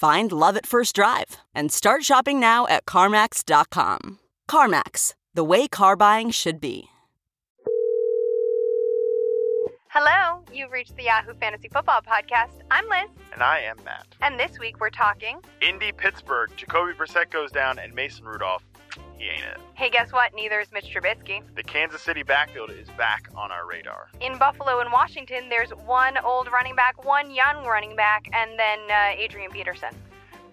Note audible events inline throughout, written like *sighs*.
Find love at first drive and start shopping now at CarMax.com. CarMax, the way car buying should be. Hello, you've reached the Yahoo Fantasy Football Podcast. I'm Liz, And I am Matt. and this week we're talking. Indy Pittsburgh, Jacoby Brissett goes down, and Mason Rudolph, he ain't it. Hey, guess what? Neither is Mitch Trubisky. The Kansas City backfield is back on our radar. In Buffalo and Washington, there's one old running back, one young running back, and then uh, Adrian Peterson.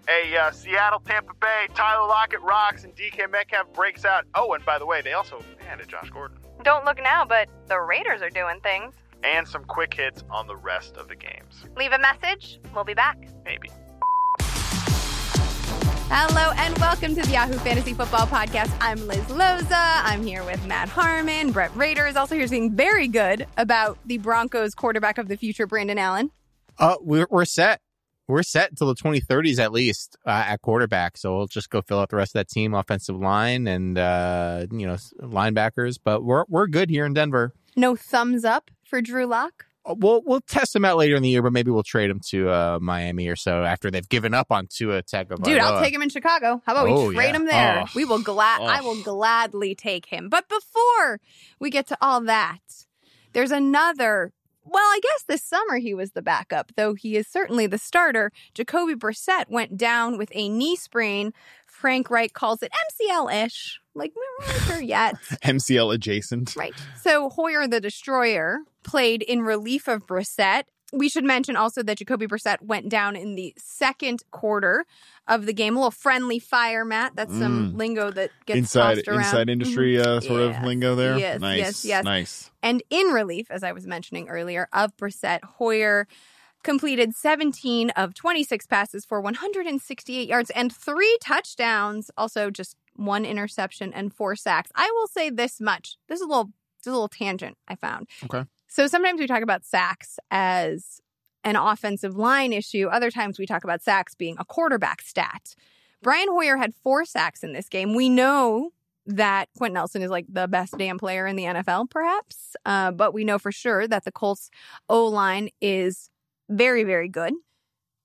Hey, uh, Seattle, Tampa Bay, Tyler Lockett rocks, and DK Metcalf breaks out. Oh, and by the way, they also handed Josh Gordon. Don't look now, but the Raiders are doing things. And some quick hits on the rest of the games. Leave a message. We'll be back. Maybe. Hello and welcome to the Yahoo Fantasy Football Podcast. I'm Liz Loza. I'm here with Matt Harmon. Brett Rader is also here saying very good about the Broncos quarterback of the future, Brandon Allen. Uh, we're we're set. We're set until the 2030s at least uh, at quarterback. So we'll just go fill out the rest of that team, offensive line and uh, you know linebackers. But we're we're good here in Denver. No thumbs up for Drew Lock. Uh, We'll we'll test him out later in the year, but maybe we'll trade him to uh, Miami or so after they've given up on Tua Tagovailoa. Dude, I'll take him in Chicago. How about Oh, we trade yeah. him there? Oh. We will glad I will gladly take him. But before we get to all that, there's another well, I guess this summer he was the backup, though he is certainly the starter. Jacoby Brissett went down with a knee sprain. Frank Reich calls it MCL-ish. Like, not sure yet. *laughs* MCL adjacent. Right. So Hoyer the Destroyer played in relief of Brissett. We should mention also that Jacoby Brissett went down in the second quarter of the game. A little friendly fire, Matt. That's some lingo that gets Mm. Inside tossed around. inside industry uh, sort Yes, of lingo there. yes, nice. yes, yes. Nice. And in relief, as I was mentioning earlier, of Brissett, Hoyer completed 17 of 26 passes for 168 yards and three touchdowns. Also, just one interception and four sacks. I will say this much. This is a little, this is a little tangent I found. Okay. So sometimes we talk about sacks as an offensive line issue. Other times we talk about sacks being a quarterback stat. Brian Hoyer had four sacks in this game. We know that Quenton Nelson is like the best damn player in the NFL, perhaps. Uh, but we know for sure that the Colts O line is very, very good.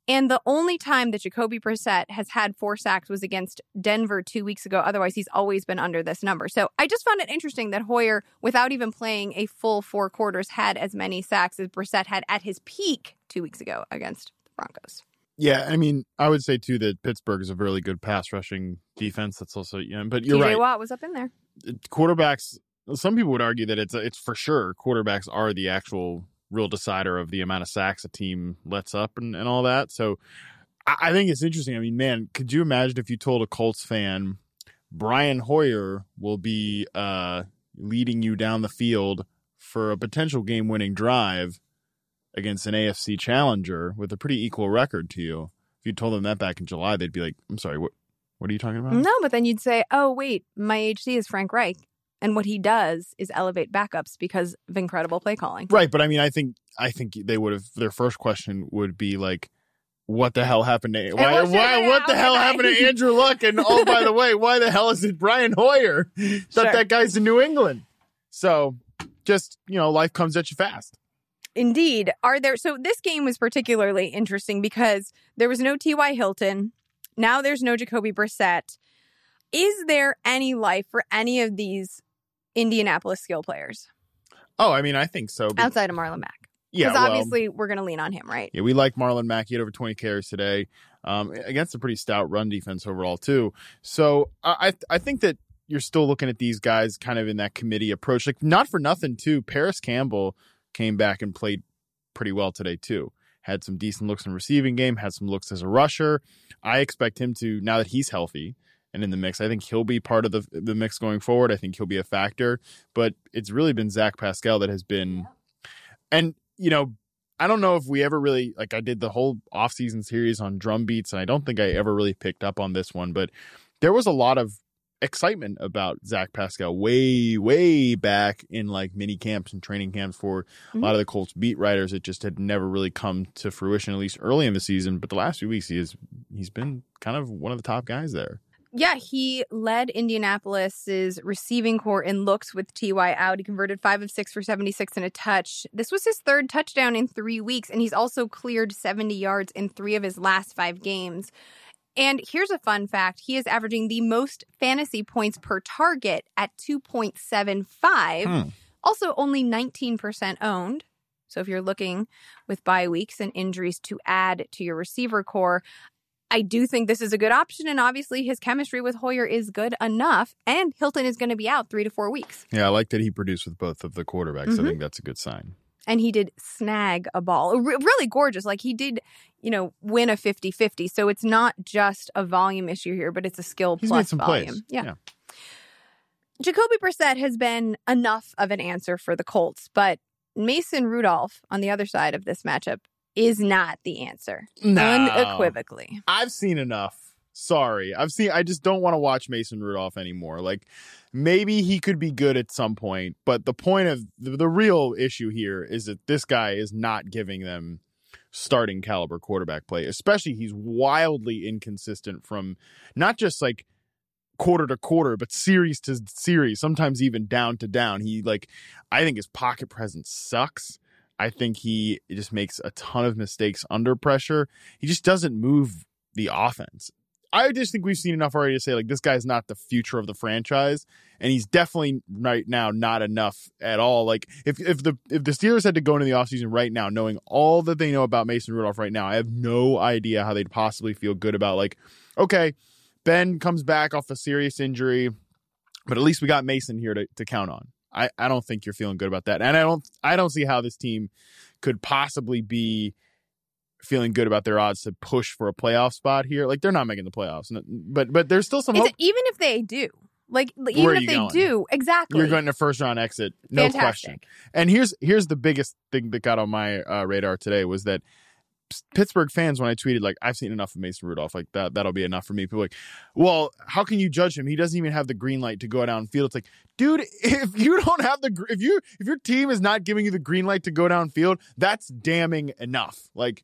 And the only time that Jacoby Brissett has had four sacks was against Denver two weeks ago. Otherwise, he's always been under this number. So I just found it interesting that Hoyer, without even playing a full four quarters, had as many sacks as Brissett had at his peak two weeks ago against the Broncos. Yeah, I mean, I would say too that Pittsburgh is a really good pass rushing defense. That's also yeah, but you're TJ right. Watt was up in there. Quarterbacks. Some people would argue that it's it's for sure quarterbacks are the actual real decider of the amount of sacks a team lets up and, and all that. So I, I think it's interesting. I mean, man, could you imagine if you told a Colts fan Brian Hoyer will be uh, leading you down the field for a potential game winning drive against an AFC challenger with a pretty equal record to you? If you told them that back in July, they'd be like, "I'm sorry, what? What are you talking about?" No, but then you'd say, oh, wait, my HC is Frank Reich. And what he does is elevate backups because of incredible play calling. Right, but I mean, I think I think they would have. Their first question would be like, "What the hell happened to why? what Why? What the hell happened to Andrew Luck? And oh, by the *laughs* way, why the hell is it Brian Hoyer? That Sure. that guy's in New England. So, just you know, life comes at you fast. Indeed. Are there so this game was particularly interesting because there was no T.Y. Hilton. Now there's no Jacoby Brissett. Is there any life for any of these Indianapolis skill players Oh, I mean, I think so. but- outside of Marlon Mack? yeah, Because well, obviously we're going to lean on him, right? yeah, we like Marlon Mack. He had over twenty carries today. um, against a pretty stout run defense overall too. So I I think that you're still looking at these guys kind of in that committee approach. Like not for nothing too. Parris Campbell came back and played pretty well today too. Had some decent looks in receiving game. Had some looks as a rusher. I expect him to now that he's healthy and in the mix. I think he'll be part of the the mix going forward. I think he'll be a factor. But it's really been Zach Pascal that has been, and you know, I don't know if we ever really like. I did the whole offseason series on drum beats, and I don't think I ever really picked up on this one. But there was a lot of excitement about Zach Pascal way, way back in like mini camps and training camps for mm-hmm. a lot of the Colts beat writers. It just had never really come to fruition, at least early in the season. But the last few weeks, he is he's been kind of one of the top guys there. Yeah, he led Indianapolis's receiving corps in looks with TY out. He converted five of six for 76 and a touch. This was his third touchdown in three weeks, and he's also cleared 70 yards in three of his last five games. And here's a fun fact he is averaging the most fantasy points per target at 2.75. Hmm. Also, only 19% owned. So if you're looking with bye weeks and injuries to add to your receiver corps, I do think this is a good option. And obviously, his chemistry with Hoyer is good enough. And Hilton is going to be out three to four weeks. Yeah, I like that he produced with both of the quarterbacks. Mm-hmm. I think that's a good sign. And he did snag a ball. Really gorgeous. Like he did, you know, win a 50 50. So it's not just a volume issue here, but it's a skill He's plus volume. Plays. Yeah. yeah. Jacoby Brissett has been enough of an answer for the Colts, but Mason Rudolph on the other side of this matchup is not the answer. No. Unequivocally. I've seen enough. Sorry. I've seen I just don't want to watch Mason Rudolph anymore. Like maybe he could be good at some point, but the point of the, the real issue here is that this guy is not giving them starting caliber quarterback play. Especially he's wildly inconsistent from not just like quarter to quarter, but series to series, sometimes even down to down. He like I think his pocket presence sucks. I think he just makes a ton of mistakes under pressure. He just doesn't move the offense. I just think we've seen enough already to say like this guy's not the future of the franchise, and he's definitely right now not enough at all. Like if if the if the Steelers had to go into the offseason right now, knowing all that they know about Mason Rudolph right now, I have no idea how they'd possibly feel good about like, okay, Ben comes back off a serious injury, but at least we got Mason here to, to count on. I, I don't think you're feeling good about that. And I don't I don't see how this team could possibly be feeling good about their odds to push for a playoff spot here. Like they're not making the playoffs, but but there's still some hope. Even if they do, like even if they going? do, exactly, you're going to first round exit, no Fantastic. question. And here's here's the biggest thing that got on my uh, radar today was that Pittsburgh fans when I tweeted like I've seen enough of Mason Rudolph like that that'll be enough for me. People like, well, how can you judge him? He doesn't even have the green light to go downfield. It's like, dude, *laughs* if you don't have the if you if your team is not giving you the green light to go downfield, that's damning enough. Like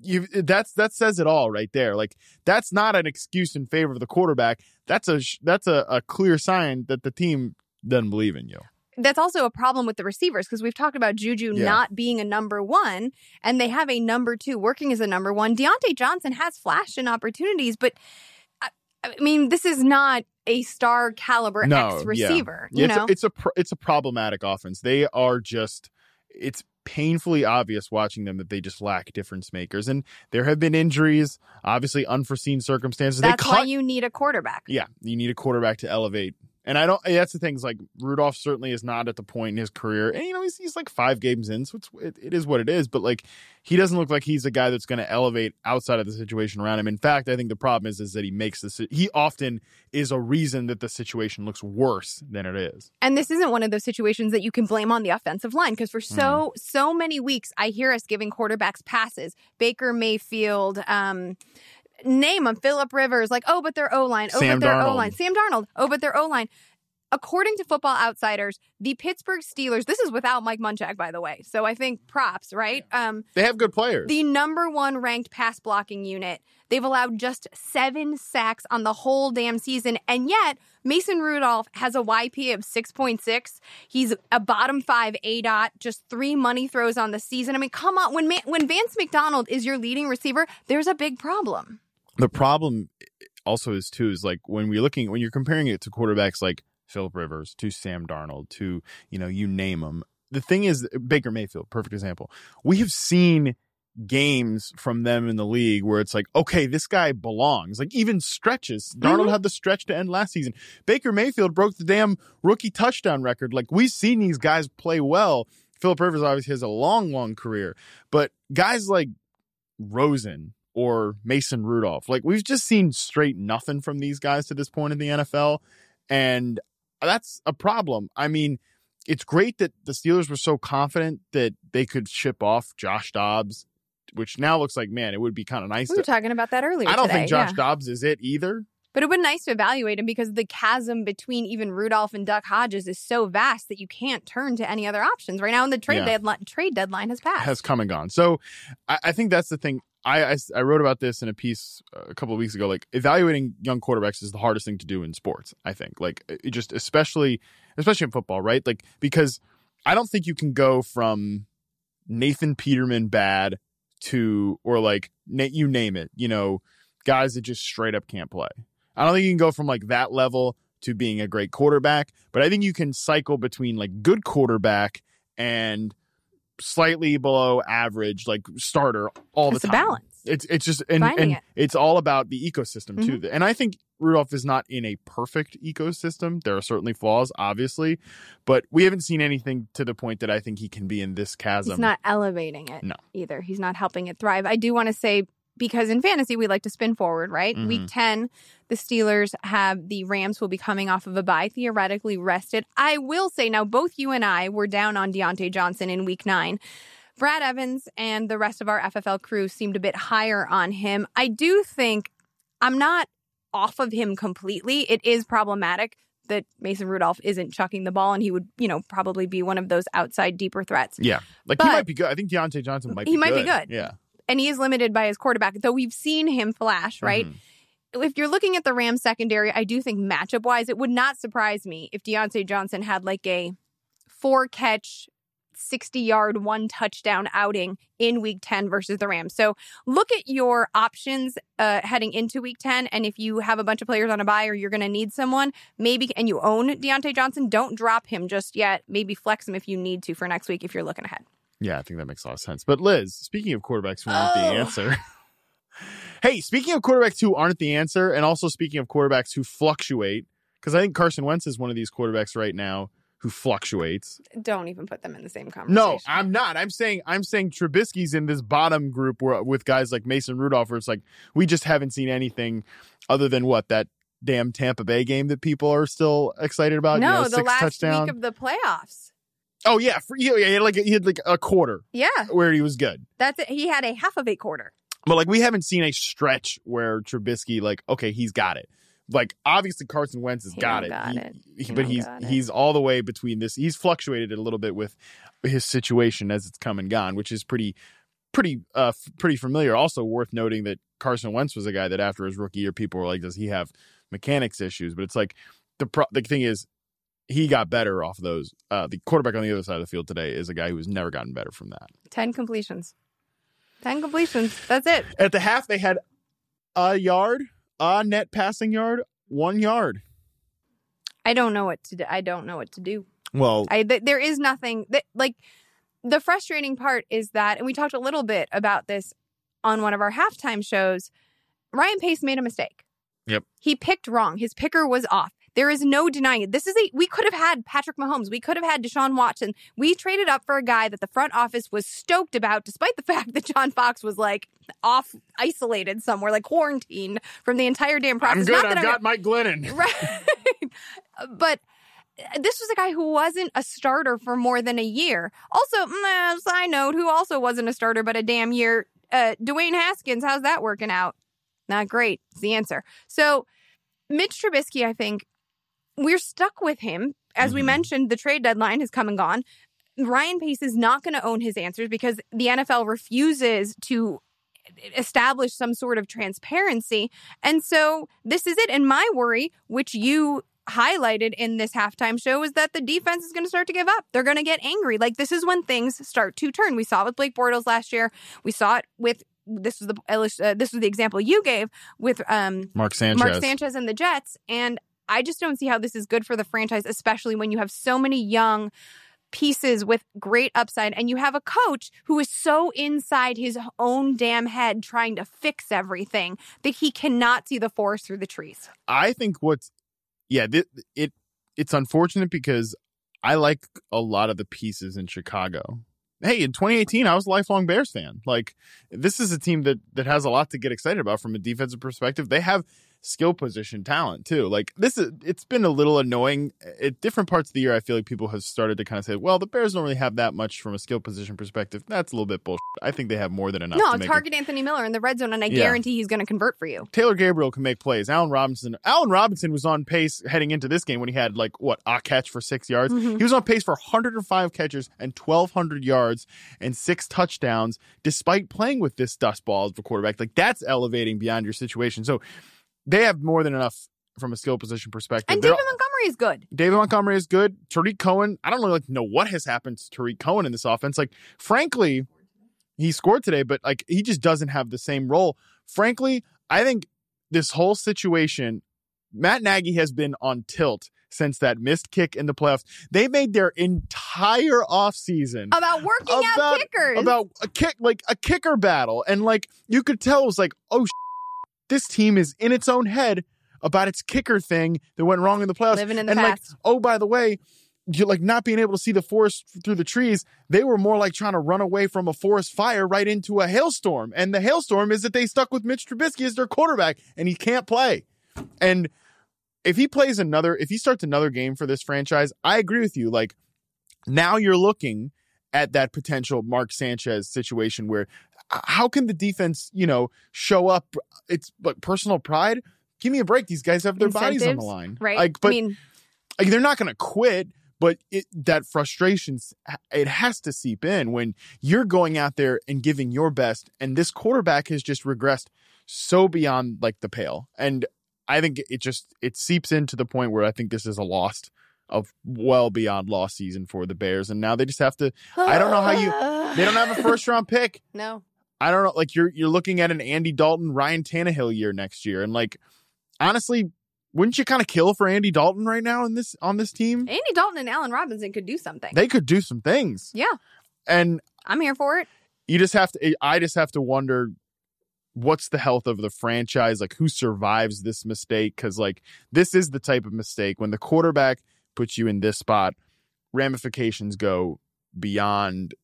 you that's that says it all right there. Like that's not an excuse in favor of the quarterback. That's a that's a, a clear sign that the team doesn't believe in you that's also a problem with the receivers because we've talked about Juju yeah. not being a number one and they have a number two working as a number one. Diontae Johnson has flashed in opportunities, but I, I mean, this is not a star caliber no, X receiver. Yeah. You know, it's a, it's a it's a problematic offense. They are just it's painfully obvious watching them that they just lack difference makers. And there have been injuries, obviously unforeseen circumstances. That's why you need a quarterback. Yeah, you need a quarterback to elevate and I don't. That's the things like Rudolph certainly is not at the point in his career, and you know he's, he's like five games in, so it's it, it is what it is. But like he doesn't look like he's a guy that's going to elevate outside of the situation around him. In fact, I think the problem is is that he makes this. He often is a reason that the situation looks worse than it is. And this isn't one of those situations that you can blame on the offensive line because for so mm. so many weeks I hear us giving quarterbacks passes. Baker Mayfield. Um, name them. Philip Rivers, like, oh, but they're O line. Oh, Sam but they're O line. Sam Darnold. Oh, but they're O line. According to Football Outsiders, the Pittsburgh Steelers, this is without Mike Munchak, by the way. So I think props, right? Um, they have good players. The number one ranked pass blocking unit. They've allowed just seven sacks on the whole damn season. And yet, Mason Rudolph has a YP of 6.6. He's a bottom five aDOT, just three money throws on the season. I mean, come on. When, when Vance McDonald is your leading receiver, there's a big problem. The problem also is, too, is like when we're looking, when you're comparing it to quarterbacks like Philip Rivers to Sam Darnold to, you know, you name them. The thing is, Baker Mayfield, perfect example. We have seen games from them in the league where it's like, okay, this guy belongs. Like even stretches. Darnold Mhm. had the stretch to end last season. Baker Mayfield broke the damn rookie touchdown record. Like we've seen these guys play well. Philip Rivers obviously has a long, long career, but guys like Rosen or Mason Rudolph, like we've just seen straight nothing from these guys to this point in the NFL. And that's a problem. I mean, it's great that the Steelers were so confident that they could ship off Josh Dobbs, which now looks like, man, it would be kind of nice We were to. talking about that earlier. I don't today, think Josh yeah. Dobbs is it either. But it would be nice to evaluate him because the chasm between even Rudolph and Duck Hodges is so vast that you can't turn to any other options right now. And the trade Yeah. deadline trade deadline has passed. has come and gone. So I, I think that's the thing. I, I I wrote about this in a piece uh, a couple of weeks ago. Like evaluating young quarterbacks is the hardest thing to do in sports. I think like just especially especially in football, right? Like because I don't think you can go from Nathan Peterman bad to or like you name it, you know, guys that just straight up can't play. I don't think you can go from like that level to being a great quarterback, but I think you can cycle between like good quarterback and slightly below average like starter all It's the a balance. It's it's just and, and it. Mm-hmm. it's all about the ecosystem too. And I think Rudolph is not in a perfect ecosystem. There are certainly flaws, obviously, but we haven't seen anything to the point that I think he can be in this chasm. He's not elevating it No. either. He's not helping it thrive. I do want to say because in fantasy we like to spin forward, right? Mhm. Week 10, the Steelers have the Rams will be coming off of a bye, theoretically rested. I will say now both you and I were down on Diontae Johnson in week 9. Brad Evans and the rest of our FFL crew seemed a bit higher on him. I do think I'm not off of him completely. It is problematic that Mason Rudolph isn't chucking the ball and he would, you know, probably be one of those outside deeper threats. yeah, like he might be good. I think Diontae Johnson might. Be He be might be good. good. Yeah, and he is limited by his quarterback, though we've seen him flash, right? Mhm. If you're looking at the Rams secondary, I do think matchup wise, it would not surprise me if Diontae Johnson had like a four catch, 60 yard, one touchdown outing in week 10 versus the Rams. So look at your options uh, heading into week 10. And if you have a bunch of players on a bye or you're going to need someone, maybe, and you own Diontae Johnson, don't drop him just yet. Maybe flex him if you need to for next week if you're looking ahead. Yeah, I think that makes a lot of sense. But Liz, speaking of quarterbacks who aren't Oh. the answer. *laughs* hey, speaking of quarterbacks who aren't the answer, and also speaking of quarterbacks who fluctuate, because I think Carson Wentz is one of these quarterbacks right now who fluctuates. Don't even put them in the same conversation. No, I'm not. I'm saying I'm saying Trubisky's in this bottom group where, with guys like Mason Rudolph, where it's like we just haven't seen anything other than what that damn Tampa Bay game that people are still excited about. no, you know, the last touchdown. week of the playoffs. Oh yeah, for, yeah, he had like he had like a quarter Yeah, where he was good. that's it. He had a half of a quarter. But like we haven't seen a stretch where Trubisky like okay he's got it. Like obviously Carson Wentz has He got it. got He- it. he- but he's he's all the way between this. He's fluctuated a little bit with his situation as it's come and gone, which is pretty pretty uh f- pretty familiar. Also worth noting that Carson Wentz was a guy that after his rookie year people were like does he have mechanics issues? But it's like the pro- the thing is he got better off those. Uh, the quarterback on the other side of the field today is a guy who's never gotten better from that. 10 completions. 10 completions. That's it. At the half, they had a yard, a net passing yard, one yard. I don't know what to do. I don't know what to do. Well, I th- there is nothing that like the frustrating part is that and we talked a little bit about this on one of our halftime shows. Ryan Pace made a mistake. Yep. He picked wrong. His picker was off. There is no denying it. This is a we could have had Patrick Mahomes. We could have had Deshaun Watson. We traded up for a guy that the front office was stoked about, despite the *laughs* fact that John Fox was like off isolated somewhere, like quarantined from the entire damn process. I'm good. Not I've that got Mike Glennon. *laughs* Right. but this was a guy who wasn't a starter for more than a year. Also, mm, side note, who also wasn't a starter but a damn year, uh, Dwayne Haskins. How's that working out? Not great. Is the answer. So, Mitch Trubisky, I think we're stuck with him. As we Mhm. mentioned, the trade deadline has come and gone. Ryan Pace is not going to own his answers because the NFL refuses to establish some sort of transparency. And so this is it. And my worry, which you highlighted in this halftime show, is that the defense is going to start to give up. They're going to get angry. Like this is when things start to turn. We saw it with Blake Bortles last year. We saw it with this was the uh, this was the example you gave with um, Mark Sanchez. Mark Sanchez and the Jets. And I just don't see how this is good for the franchise, especially when you have so many young pieces with great upside, and you have a coach who is so inside his own damn head trying to fix everything that he cannot see the forest through the trees. I think what's yeah, th- it it's unfortunate because I like a lot of the pieces in Chicago. Hey, in 2018, I was a lifelong Bears fan. Like, this is a team that that has a lot to get excited about from a defensive perspective. They have skill position talent too. Like this is it's been a little annoying at different parts of the year. I feel like people have started to kind of say, "Well, the Bears don't really have that much from a skill position perspective." That's a little bit bullshit. I think they have more than enough. No, to make target Anthony Miller in the red zone, and I Yeah. guarantee he's going to convert for you. Taylor Gabriel can make plays. Allen Robinson. Allen Robinson was on pace heading into this game when he had like what a catch for six yards. Mhm. He was on pace for 105 catches and 1,200 yards and six touchdowns, despite playing with this dust ball as the quarterback. Like that's elevating beyond your situation. So they have more than enough from a skill position perspective. And They're- David Montgomery is good. David Montgomery is good. Tarik Cohen, I don't really like know what has happened to Tarik Cohen in this offense. Like, frankly, he scored today, but like he just doesn't have the same role. Frankly, I think this whole situation, Matt Nagy has been on tilt since that missed kick in the playoffs. They made their entire offseason About working out kickers. about a kick like a kicker battle and like you could tell it was like oh sh- this team is in its own head about its kicker thing that went wrong in the playoffs. Living in the and like past. oh by the way you like not being able to see the forest through the trees they were more like trying to run away from a forest fire right into a hailstorm. And the hailstorm is that they stuck with Mitch Trubisky as their quarterback and he can't play. And if he plays another if he starts another game for this franchise I agree with you. Like now you're looking at that potential Mark Sanchez situation where how can the defense, you know, show up? It's like personal pride. Give me a break. These guys have their bodies on the line, right? Like, but I mean, like, they're not going to quit. But it, that frustration, it has to seep in when you're going out there and giving your best, and this quarterback has just regressed so beyond like the pale. And I think it just it seeps into the point where I think this is a lost of well beyond lost season for the Bears, and now they just have to. I don't know how you. They don't have a *sighs* first round pick. no. I don't know. Like you're you're looking at an Andy Dalton, Ryan Tannehill year next year, and like honestly, wouldn't you kind of kill for Andy Dalton right now in this on this team? Andy Dalton and Allen Robinson could do something. They could do some things, yeah, and I'm here for it. you just have to. I just have to wonder what's the health of the franchise, like who survives this mistake, because like this is the type of mistake when the quarterback puts you in this spot, ramifications go beyond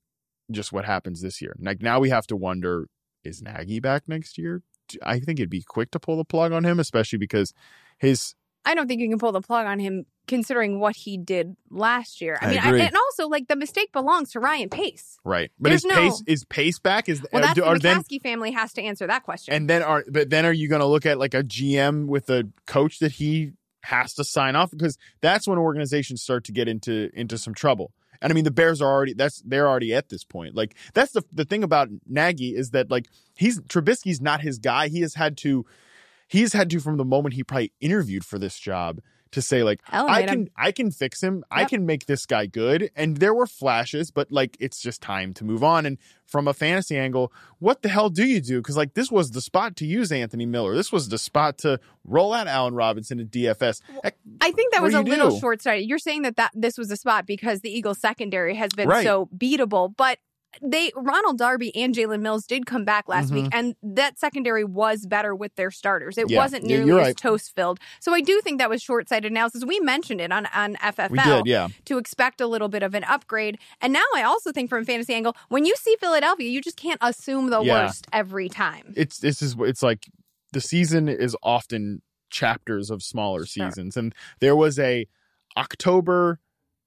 just what happens this year. Like now we have to wonder is Nagy back next year? I think it'd be quick to pull the plug on him, especially because his I don't think you can pull the plug on him considering what he did last year. I, I mean, agree. and also like the mistake belongs to Ryan Pace. right, but There's his no- pace is pace back is Well, are- that's the are then family has to answer that question. and then are but then are you going to look at like a GM with a coach that he has to sign off because that's when organizations start to get into into some trouble. And I mean the Bears are already that's they're already at this point. Like that's the the thing about Nagy is that like he's Trubisky's not his guy. He has had to he's had to from the moment he probably interviewed for this job to say like oh, I can him. I can fix him. I can make this guy good. And there were flashes, but like it's just time to move on. And from a fantasy angle, what the hell do you do? Because like this was the spot to use Anthony Miller. This was the spot to roll out Allen Robinson at DFS. Heck, I think that What was a little short sighted. You're saying that, that this was a spot because the Eagles secondary has been Right. so beatable, but they Ronald Darby and Jalen Mills did come back last week, and that secondary was better with their starters. It Mm-hmm. Yeah. wasn't nearly as right. toast filled. So I do think that was short sighted analysis. We mentioned it on on FFL we did, yeah. to expect a little bit of an upgrade. And now I also think from a fantasy angle, when you see Philadelphia, you just can't assume the Yeah. worst every time. It's this is it's like the season is often chapters of smaller Sure. seasons. And there was a October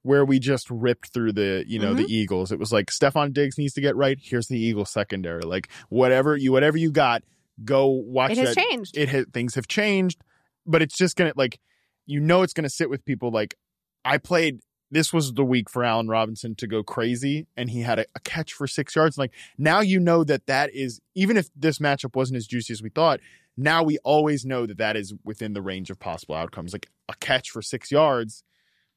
where we just ripped through the you know Mm-hmm. the Eagles. It was like Stefon Diggs needs to get right. Here's the Eagles secondary. Like whatever you whatever you got, go watch It has that. changed. It has, things have changed, but it's just gonna like you know it's gonna sit with people. Like I played. This was the week for Allen Robinson to go crazy, and he had a, a catch for six yards. Like now you know that that is even if this matchup wasn't as juicy as we thought. Now we always know that that is within the range of possible outcomes. Like a catch for six yards.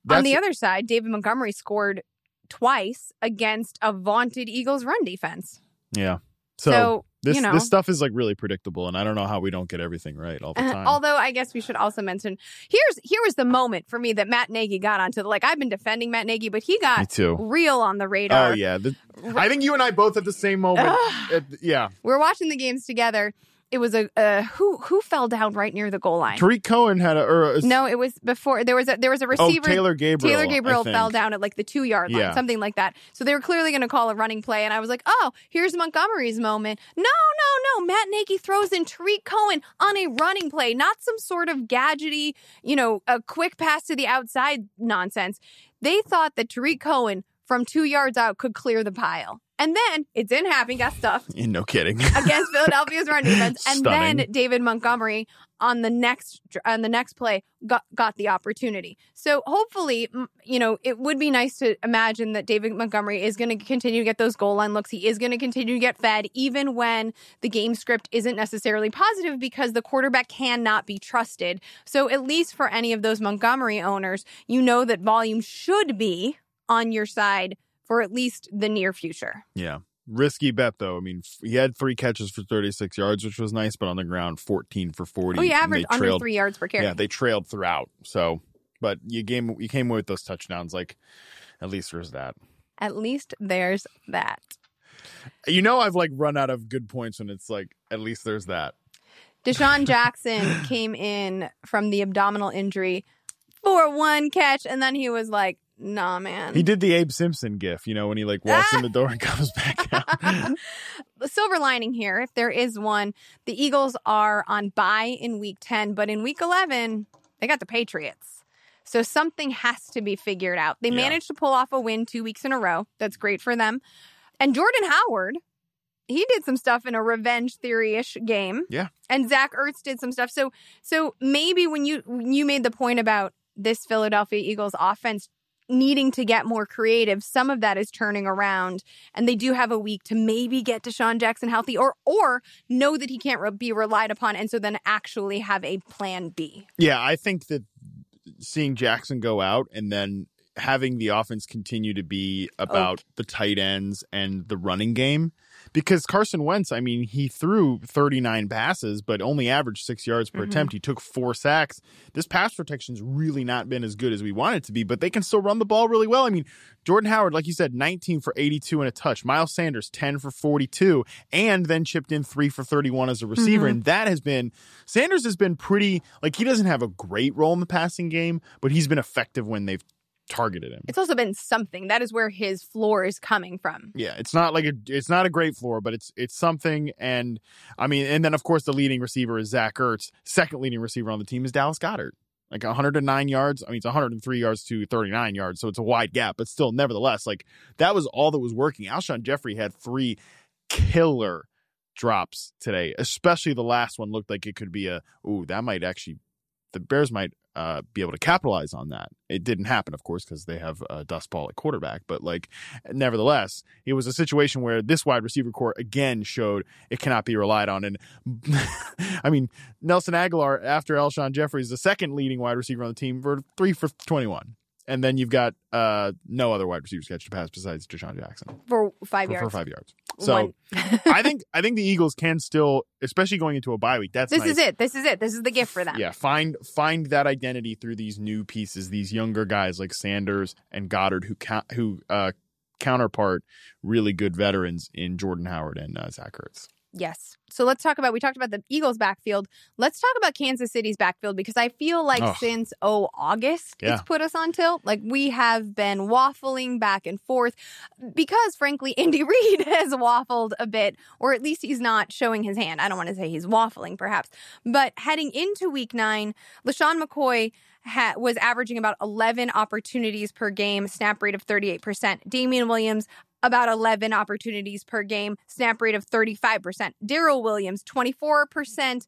On the other side, David Montgomery scored twice against a vaunted Eagles run defense. yeah. So, So, This you know. this stuff is like really predictable, and I don't know how we don't get everything right all the Uh, time. Although I guess we should also mention here's here was the moment for me that Matt Nagy got onto the like I've been defending Matt Nagy, but he got too. real on the radar. Oh yeah, the, I think you and I both at the same moment. At- yeah, We're watching the games together. It was a uh, who who fell down right near the goal line. Tarik Cohen had a or a, No, it was before there was a there was a receiver. oh receiver. Taylor Gabriel. Taylor Gabriel fell down at like the two yard line, Yeah. something like that. So they were clearly going to call a running play, and I was like, "Oh, here's Montgomery's moment." No, no, no. Matt Nagy throws in Tarik Cohen on a running play, not some sort of gadgety, you know, a quick pass to the outside nonsense. They thought that Tarik Cohen from two yards out could clear the pile, and then it didn't happen. Got stuffed *laughs* no kidding. against *laughs* Philadelphia's run defense, and Stunning. then David Montgomery on the next on the next play got got the opportunity. So hopefully, you know, it would be nice to imagine that David Montgomery is going to continue to get those goal line looks. He is going to continue to get fed, even when the game script isn't necessarily positive, because the quarterback cannot be trusted. So at least for any of those Montgomery owners, you know that volume should be on your side for at least the near future. Yeah. Risky bet though. I mean, he had three catches for 36 yards, which was nice, but on the ground, 14 for 40. Oh, and averaged they under three yards per carry. Yeah, they trailed throughout. So, but you game you came away with those touchdowns. Like, at least there's that. At least there's that. You know, I've like run out of good points when it's like, at least there's that. Deshaun *laughs* Jackson came in from the abdominal injury for one catch, and then he was like, nah, man. He did the Abe Simpson gif, you know, when he like walks in the door and *laughs* comes back out. the *laughs* silver lining here, if there is one, the Eagles are on bye in week 10, but in week 11, they got the Patriots. So something has to be figured out. They Yeah. managed to pull off a win two weeks in a row. That's great for them. And Jordan Howard, he did some stuff in a revenge theory-ish game. Yeah. And Zach Ertz did some stuff. So so maybe when you when you made the point about this Philadelphia Eagles offense needing to get more creative, some of that is turning around and they do have a week to maybe get DeSean Jackson healthy or or know that he can't re- be relied upon and so then actually have a plan B. yeah, I think that seeing Jackson go out and then having the offense continue to be about the tight ends and the running game. Because Carson Wentz, I mean, he threw 39 passes, but only averaged six yards per Mhm. attempt. He took four sacks. This pass protection's really not been as good as we want it to be, but they can still run the ball really well. I mean, Jordan Howard, like you said, 19 for 82 and a touch. Miles Sanders, 10 for 42, and then chipped in three for 31 as a receiver. Mhm. And that has been, Sanders has been pretty, like, he doesn't have a great role in the passing game, but he's been effective when they've targeted him. It's also been something. That is where his floor is coming from. Yeah, it's not like a it's not a great floor, but it's it's something. And I mean, and then of course the leading receiver is Zach Ertz. Second leading receiver on the team is Dallas Goedert. Like 109 yards. I mean, it's 103 yards to 39 yards, so it's a wide gap, but still, nevertheless, like that was all that was working. Alshon Jeffery had three killer drops today, especially the last one looked like it could be a. Ooh, that might actually. The Bears might uh, be able to capitalize on that. It didn't happen, of course, because they have uh, Dust Ball at quarterback. But like, nevertheless, it was a situation where this wide receiver corps again showed it cannot be relied on. And *laughs* I mean, Nelson Agholor after Alshon Jeffery's, the second leading wide receiver on the team, for three for twenty-one. And then you've got uh, no other wide receivers catch to pass besides DeSean Jackson For five for, yards. for five yards. So *laughs* I think I think the Eagles can still, especially going into a bye week. That's this nice. is it. This is it. This is the gift for them. Yeah, find find that identity through these new pieces, these younger guys like Sanders and Goedert, who ca- who uh, counterpart really good veterans in Jordan Howard and uh, Zach Ertz. Yes. So let's talk about we talked about the Eagles backfield. Let's talk about Kansas City's backfield because I feel like Ugh. since oh August Yeah. it's put us on tilt. Like we have been waffling back and forth because frankly *laughs* Andy Reid has waffled a bit or at least he's not showing his hand. I don't want to say he's waffling perhaps. But heading into week 9, LeSean McCoy ha- was averaging about 11 opportunities per game, snap rate of 38%. Damien Williams about 11 opportunities per game, snap rate of 35%. Darrel Williams, 24%,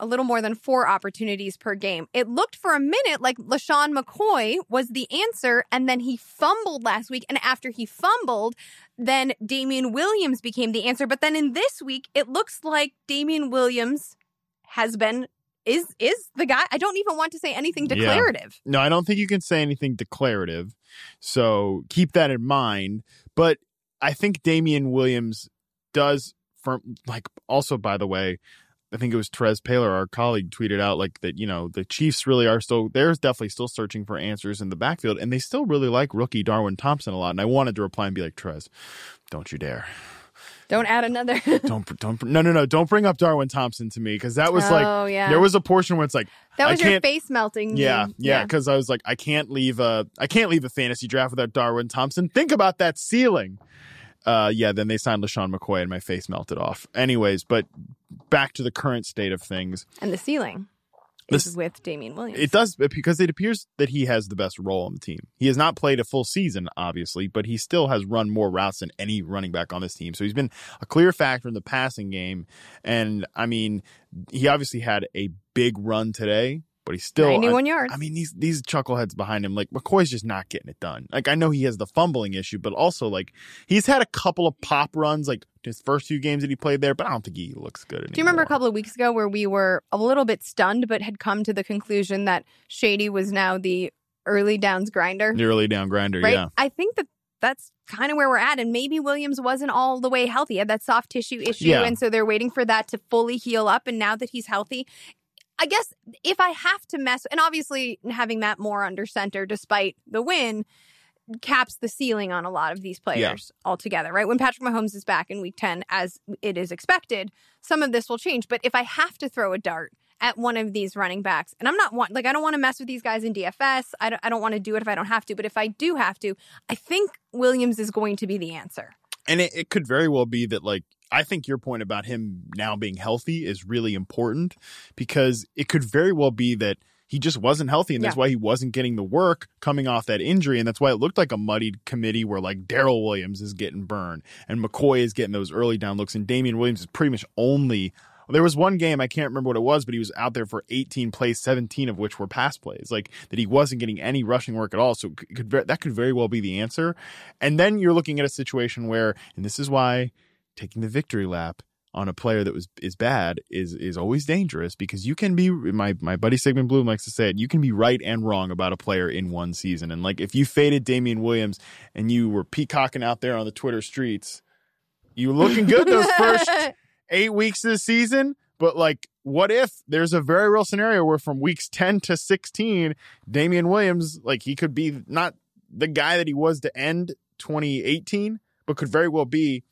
a little more than four opportunities per game. It looked for a minute like LeSean McCoy was the answer, and then he fumbled last week. And after he fumbled, then Damien Williams became the answer. But then in this week, it looks like Damien Williams has been. Is is the guy? I don't even want to say anything Yeah. declarative. No, I don't think you can say anything declarative. So keep that in mind. But I think Damien Williams does from like also by the way, I think it was Terez Paylor, our colleague, tweeted out like that, you know, the Chiefs really are still, there's definitely still searching for answers in the backfield, and they still really like rookie Darwin Thompson a lot. And I wanted to reply and be like, Terez, don't you dare. Don't add another. *laughs* Don't, don't, no, no, no, don't bring up Darwin Thompson to me because that was like oh, yeah. there was a portion where it's like, that was your face melting. yeah, yeah, because I was like, I can't leave a, I can't leave a fantasy draft without Darwin Thompson. Think about that ceiling. Uh, yeah, then they signed LeSean McCoy and my face melted off. Anyways, but back to the current state of things. And the ceiling This- is with Damien Williams. It does because it appears that he has the best role on the team. He has not played a full season, obviously, but he still has run more routes than any running back on this team. So he's been a clear factor in the passing game. And I mean, he obviously had a big run today, but he's still 91 I, yards. I mean, these these chuckleheads behind him, like McCoy's just not getting it done. Like I know he has the fumbling issue, but also like he's had a couple of pop runs, like his first few games that he played there, but I don't think he looks good anymore. Do you remember a couple of weeks ago where we were a little bit stunned, but had come to the conclusion that Shady was now the early downs grinder? The early down grinder, right? yeah. I think that that's kind of where we're at. And maybe Williams wasn't all the way healthy. He had that soft tissue issue. Yeah. And so they're waiting for that to fully heal up. And now that he's healthy, I guess if I have to mess, and obviously having Matt Moore under center despite the win caps the ceiling on a lot of these players altogether, right? When Patrick Mahomes is back in week 10, as it is expected, some of this will change. But if I have to throw a dart at one of these running backs, and I'm not one, like, I don't want to mess with these guys in DFS. I don't, I don't want to do it if I don't have to. But if I do have to, I think Williams is going to be the answer. And it, it could very well be that, like, I think your point about him now being healthy is really important because it could very well be that he just wasn't healthy and that's Yeah. why he wasn't getting the work coming off that injury. And that's why it looked like a muddied committee where, like, Darrel Williams is getting burned and McCoy is getting those early down looks and Damien Williams is pretty much only. There was one game, I can't remember what it was, but he was out there for 18 plays, 17 of which were pass plays. Like that he wasn't getting any rushing work at all. So it could, that could very well be the answer. And then you're looking at a situation where, and this is why taking the victory lap on a player that was is bad is is always dangerous because you can be my my buddy Sigmund Bloom likes to say it you can be right and wrong about a player in one season. And like if you faded Damien Williams and you were peacocking out there on the Twitter streets you looking good those first *laughs* eight weeks of the season. But like what if there's a very real scenario where from weeks 10 to 16 Damien Williams like he could be not the guy that he was to end 2018 but could very well be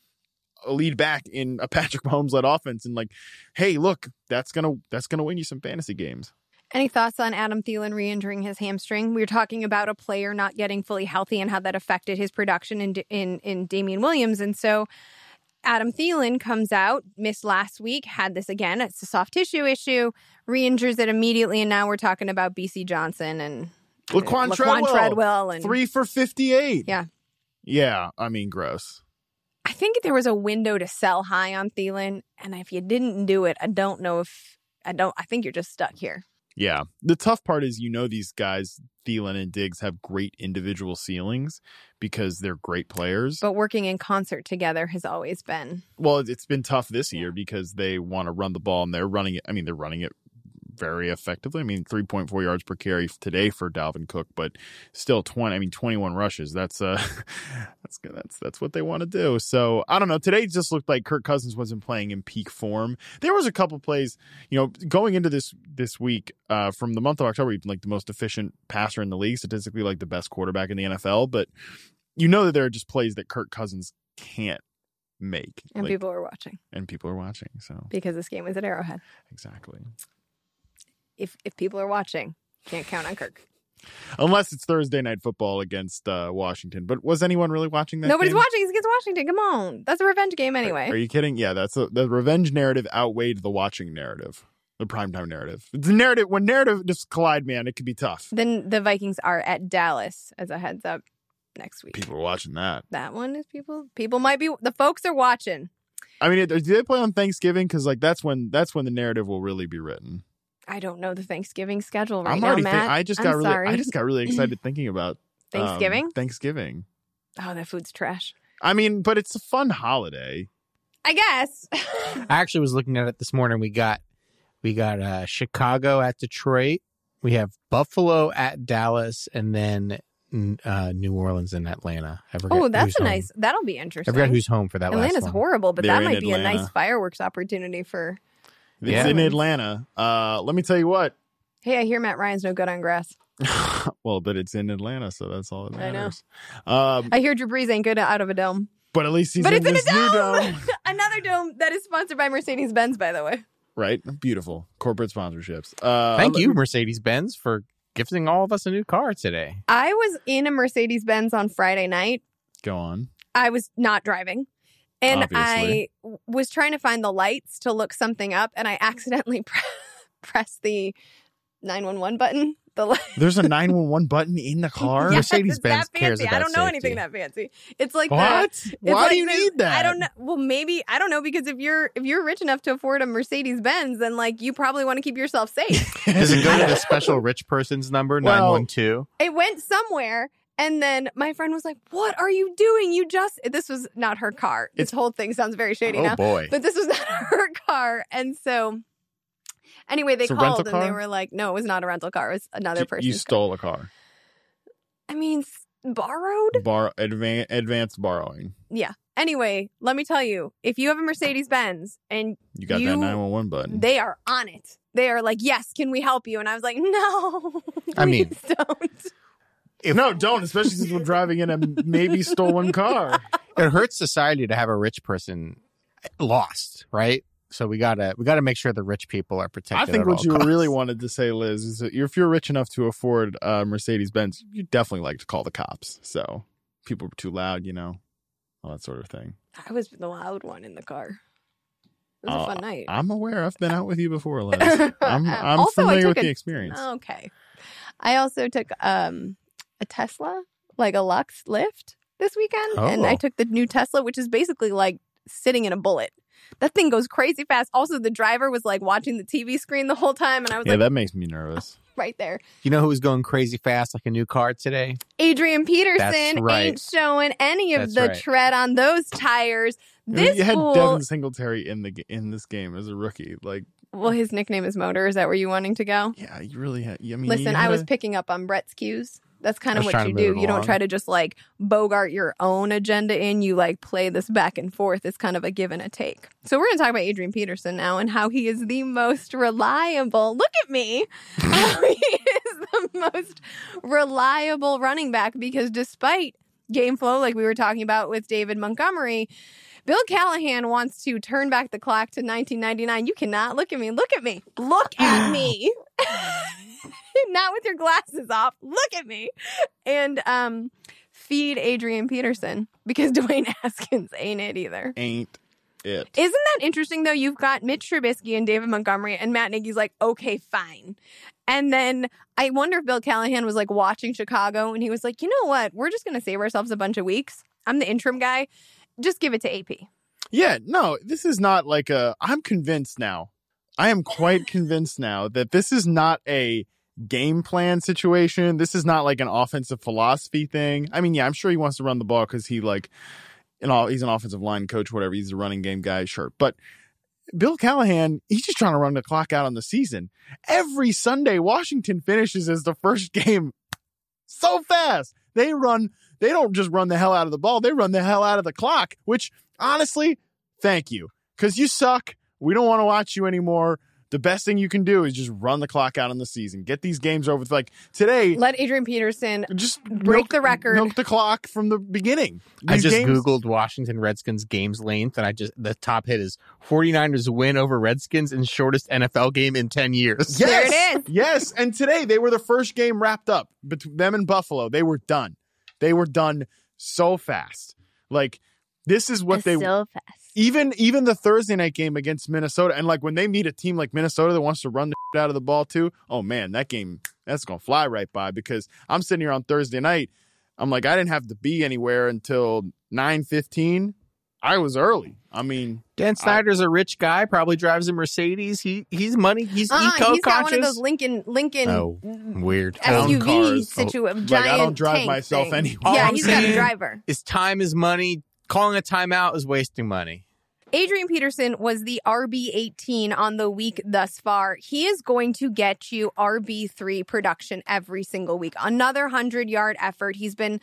a lead back in a Patrick Mahomes led offense and like, hey, look, that's gonna that's gonna win you some fantasy games. Any thoughts on Adam Thielen re-injuring his hamstring? We were talking about a player not getting fully healthy and how that affected his production in in in Damien Williams, and so Adam Thielen comes out, missed last week, had this again. It's a soft tissue issue, re-injures it immediately, and now we're talking about Bisi Johnson and Laquan, Laquan Treadwell, Treadwell and three for fifty eight. Yeah. yeah. I mean, gross. I think there was a window to sell high on Thielen, and if you didn't do it, I don't know if I don't. I think you're just stuck here. Yeah. The tough part is, you know, these guys, Thielen and Diggs, have great individual ceilings because they're great players. But working in concert together has always been well, it- it's been tough this Yeah. year because they want to run the ball and they're running it. I mean, they're running it very effectively. I mean, 3.4 yards per carry today for Dalvin Cook, but still 20, I mean, 21 rushes. That's, uh, *laughs* that's, good. that's, that's what they want to do. So I don't know. Today just looked like Kirk Cousins wasn't playing in peak form. There was a couple plays, you know, going into this, this week, uh, from the month of October, like the most efficient passer in the league, statistically like the best quarterback in the NFL. But you know that there are just plays that Kirk Cousins can't make. and Like, people are watching and people are watching. So because this game was at Arrowhead. exactly. If if people are watching, can't count on Kirk. Unless it's Thursday night football against uh, Washington. But was anyone really watching that? Nobody's game? watching. It's against Washington. Come on, that's a revenge game anyway. Are you kidding? Yeah, that's a, the revenge narrative outweighed the watching narrative, the primetime narrative. The narrative when narrative just collide, man, it could be tough. then the Vikings are at Dallas as a heads up next week. People are watching that. That one is people. People might be. The folks are watching. I mean, do they play on Thanksgiving? Because like that's when that's when the narrative will really be written. I don't know the Thanksgiving schedule right I'm now. Matt. think- I just I'm got really. sorry. I just got really excited *laughs* thinking about um, Thanksgiving. Thanksgiving. oh, that food's trash. I mean, but it's a fun holiday. I guess. *laughs* I actually was looking at it this morning. We got we got uh, Chicago at Detroit. We have Buffalo at Dallas, and then uh, New Orleans and Atlanta. Oh, that's who's a home. nice. That'll be interesting. I interesting. forgot who's home for that one. Atlanta's last one. horrible, but They're that might be a nice fireworks opportunity for. It's Yeah. in Atlanta. Uh, let me tell you what. Hey, I hear Matt Ryan's no good on grass. *laughs* well, but it's in Atlanta, so that's all that I know. matters. Um, I hear Drew Brees ain't good out of a dome. but at least he's but in it's in a this new dome. dome. *laughs* Another dome that is sponsored by Mercedes Benz, by the way. right? Beautiful corporate sponsorships. Uh, Thank you, Mercedes Benz, for gifting all of us a new car today. I was in a Mercedes Benz on Friday night. Go on. I was not driving. And Obviously. I was trying to find the lights to look something up, and I mm-hmm. accidentally *laughs* pre- pressed the 911 button. The li- There's a *laughs* 911 button in the car. Yes, Mercedes Benz cares fancy. I don't know anything that fancy. It's like the- What? it's Why like do you need that? I don't know. Well, maybe I don't know because if you're if you're rich enough to afford a Mercedes Benz, then like you probably want to keep yourself safe. *laughs* Does it go to the special rich person's number, Well- 912? it went somewhere. And then my friend was like, "What are you doing? You just this was not her car. This It's- whole thing sounds very shady Oh, now. boy. But this was *laughs* not her car." And so anyway, they It's a rental called and they car? were like, "No, it was not a rental car. It was another You- person's you car." stole a car. I mean, s- borrowed? Bar advan- advanced borrowing. Yeah. Anyway, let me tell you, if you have a Mercedes Benz and You got You- that 911 button. they are on it, they are like, "Yes, can we help you?" And I was like, "No, I mean- please *laughs* don't." No, don't. Especially since we're driving in a maybe stolen car. It hurts society to have a rich person lost, right? So we gotta we gotta make sure the rich people are protected. I think at what all you costs. really wanted to say, Liz, is that if you're rich enough to afford a Mercedes Benz, you definitely like to call the cops. So people were too loud, you know, all that sort of thing. I was the loud one in the car. It was Oh, a fun night. I'm aware. I've been out with you before, Liz. *laughs* I'm, I'm Also, familiar with a- the experience. Okay. I also took um a Tesla, like a Lux Lyft this weekend, and I Oh. took the new Tesla, which is basically like sitting in a bullet. That thing goes crazy fast. Also, the driver was like watching the TV screen the whole time, and I was Yeah, like that makes me nervous. Oh, right there. You know who was going crazy fast like a new car today? Adrian Peterson That's right. ain't showing any of That's the right. tread on those tires. I mean, This you had fool, Devin Singletary in the in this game as a rookie. Like, well, his nickname is Motor. Is that where you wanting to go? yeah, you really had. I mean, Listen, you I was a- picking up on Brett's cues. That's kind of what you do. You don't try to just like bogart your own agenda in. You like play this back and forth. It's kind of a give and a take. So we're going to talk about Adrian Peterson now and how he is the most reliable. Look at me. *laughs* how he is the most reliable running back because despite game flow, like we were talking about with David Montgomery, Bill Callahan wants to turn back the clock to 1999. You cannot look at me. Look at me. Look *sighs* at me. *laughs* Not with your glasses off. Look at me. And um feed Adrian Peterson because *laughs* Dwayne Haskins ain't it either. ain't it. Isn't that interesting though? You've got Mitch Trubisky and David Montgomery, and Matt Nagy's like, okay, fine. And then I wonder if Bill Callahan was like watching Chicago and he was like, you know what? We're just going to save ourselves a bunch of weeks. I'm the interim guy. Just give it to AP. Yeah, no, this is not like a. I'm convinced now. I am quite convinced now that this is not a game plan situation. This is not like an offensive philosophy thing. I mean, yeah, I'm sure he wants to run the ball because he like, you know, he's an offensive line coach, whatever. He's a running game guy, sure. But Bill Callahan, he's just trying to run the clock out on the season. Every Sunday, Washington finishes as the first *laughs* game so fast. They run, they don't just run the hell out of the ball, they run the hell out of the clock, which honestly, thank you. Because you suck. We don't want to watch you anymore. The best thing you can do is just run the clock out on the season. Get these games over. with. Like today, Let Adrian Peterson just break milk- the record. Milk the clock from the beginning. I just games- googled Washington Redskins games length, and I just the top hit is 49ers win over Redskins in shortest NFL game in 10 years. Yes, There it is. Yes, and today they were the first game wrapped up between them and Buffalo. They were done. They were done so fast. Like this is what they so fast. even even the Thursday night game against Minnesota, and like when they meet a team like Minnesota that wants to run the out of the ball too. Oh man, that game that's gonna fly right by because I'm sitting here on Thursday night. I'm like I didn't have to be anywhere until nine fifteen. I was early. I mean, Dan Snyder's a rich guy, probably drives a Mercedes. He he's money. He's Uh-uh, eco he's got one of those Lincoln Lincoln Oh, weird. Town SUV cars. situation. Like, I giant don't drive tank myself thing. anyway. Yeah, he's got a *laughs* driver. His time is money. Calling a timeout is wasting money. Adrian Peterson was the RB18 on the week thus far. He is going to get you RB3 production every single week. Another 100 yard effort. He's been uh,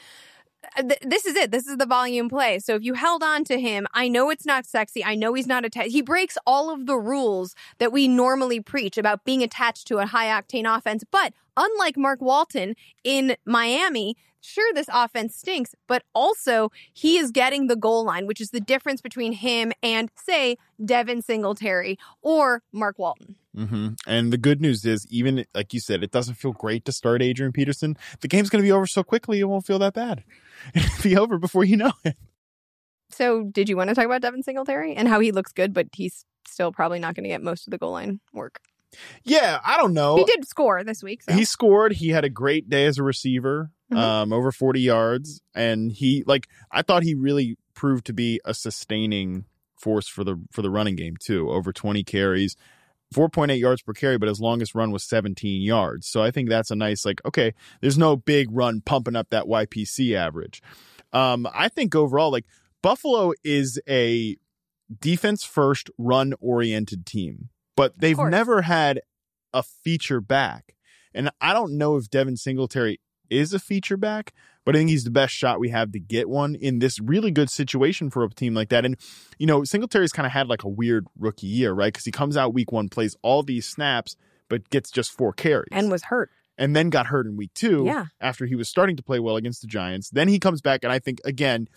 Uh, th- this is it. This is the volume play. So if you held on to him, I know it's not sexy. I know he's not attached. He breaks all of the rules that we normally preach about being attached to a high octane offense. But unlike Mark Walton in Miami, sure, this offense stinks, but also he is getting the goal line, which is the difference between him and, say, Devin Singletary or Mark Walton. Mm-hmm. And the good news is, even like you said, it doesn't feel great to start Adrian Peterson. The game's going to be over so quickly, it won't feel that bad. *laughs* It'll be over before you know it. So, did you want to talk about Devin Singletary and how he looks good, but he's still probably not going to get most of the goal line work? Yeah, I don't know. He did score this week. So. He scored. He had a great day as a receiver, Mhm. um, over 40 yards. And he, like, I thought he really proved to be a sustaining force for the for the running game too. Over 20 carries, 4.8 yards per carry, but his longest run was 17 yards. So I think that's a nice like. Okay, there's no big run pumping up that YPC average. Um, I think overall, like Buffalo is a defense first, run oriented team, but they've never had a feature back. And I don't know if Devin Singletary is a feature back, but I think he's the best shot we have to get one in this really good situation for a team like that. And, you know, Singletary's kind of had like a weird rookie year, right? Because he comes out week one, plays all these snaps, but gets just four carries and was hurt. and then got hurt in week two Yeah. after he was starting to play well against the Giants. Then he comes back, and I think, again,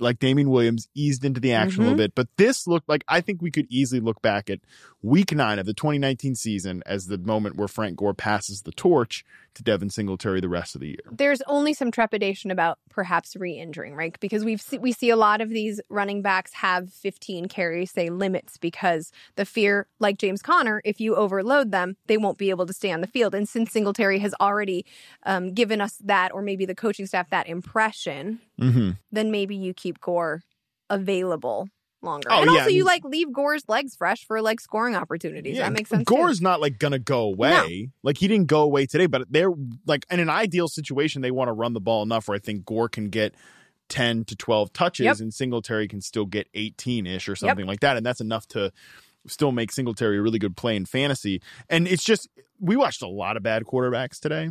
like Damien Williams, eased into the action a little bit. But this looked like I think we could easily look back at week nine of the 2019 season as the moment where Frank Gore passes the torch to Devin Singletary the rest of the year. There's only some trepidation about perhaps re-injuring, right? Because we've se- we see a lot of these running backs have 15 carries, say limits, because the fear, like James Conner, if you overload them, they won't be able to stay on the field. And since Singletary has already um, given us that, or maybe the coaching staff that impression, Mm-hmm. then maybe you keep Gore available longer. Oh, and yeah, also, I you like leave Gore's legs fresh for like scoring opportunities. that makes sense. too. Gore's not like gonna go away. Like he didn't go away today, but they're like in an ideal situation, they want to run the ball enough where I think Gore can get 10 to 12 touches Yep. and Singletary can still get 18 ish or something like that. And that's enough to still make Singletary a really good play in fantasy. And it's just, we watched a lot of bad quarterbacks today.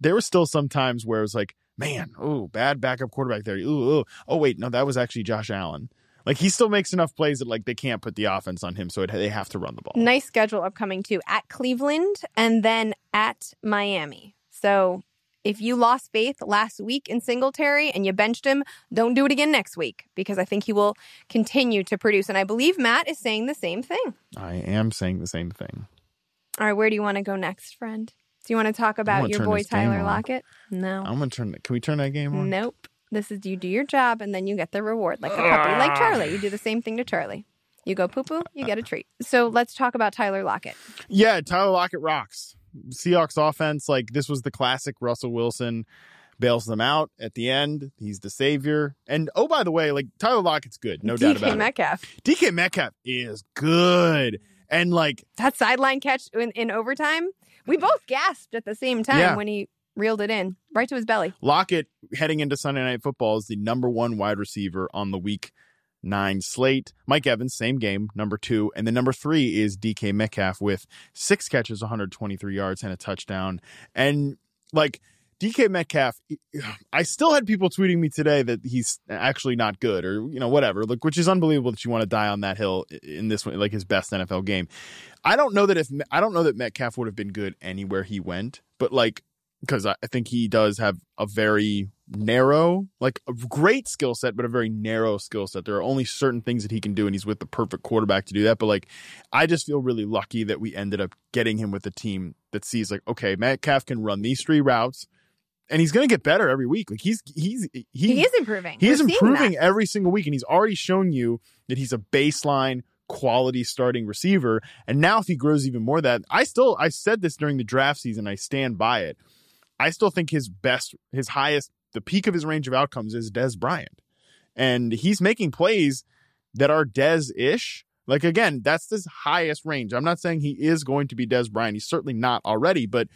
There was still some times where it was like, man, oh, bad backup quarterback there. Ooh, ooh. Oh, wait, no, that was actually Josh Allen. Like he still makes enough plays that like they can't put the offense on him, so it, they have to run the ball. nice schedule upcoming too at Cleveland and then at Miami. So if you lost faith last week in Singletary and you benched him, don't do it again next week because I think he will continue to produce. And I believe Matt is saying the same thing. I am saying the same thing. All right, where do you want to go next, friend? Do you want to talk about your boy Tyler. Lockett? No. I'm gonna turn. Can we turn that game on? Nope. This is you do your job and then you get the reward like a puppy, like Charlie. You do the same thing to Charlie. You go poo poo, you get a treat. So let's talk about Tyler Lockett. Yeah, Tyler Lockett rocks. Seahawks offense, like this was the classic Russell Wilson bails them out at the end. He's the savior. And oh, by the way, like Tyler Lockett's good, no doubt about Metcalf. it. DK Metcalf DK Metcalf is good. And like, That sideline catch in, in overtime, we both gasped at the same time Yeah. when he reeled it in right to his belly. Lockett heading into Sunday Night Football is the number one wide receiver on the week nine slate. Mike Evans, same game, number two. And then number three is DK Metcalf with six catches, 123 yards, and a touchdown. And like DK Metcalf, I still had people tweeting me today that he's actually not good or, you know, whatever, like, which is unbelievable that you want to die on that hill in this one, like his best NFL game. I don't know that if, I don't know that Metcalf would have been good anywhere he went, but like, because I think he does have a very narrow, like a great skill set, but a very narrow skill set. There are only certain things that he can do, and he's with the perfect quarterback to do that. But like, I just feel really lucky that we ended up getting him with a team that sees like, okay, Metcalf can run these three routes, and he's going to get better every week. Like he's he's he, He, is improving. he is improving every single week, and he's already shown you that he's a baseline quality starting receiver. And now, if he grows even more, that I still I said this during the draft season, I stand by it. I still think his best, his highest, the peak of his range of outcomes is Dez Bryant, and he's making plays that are Dez ish. Like again, that's his highest range. I'm not saying he is going to be Dez Bryant. He's certainly not already, but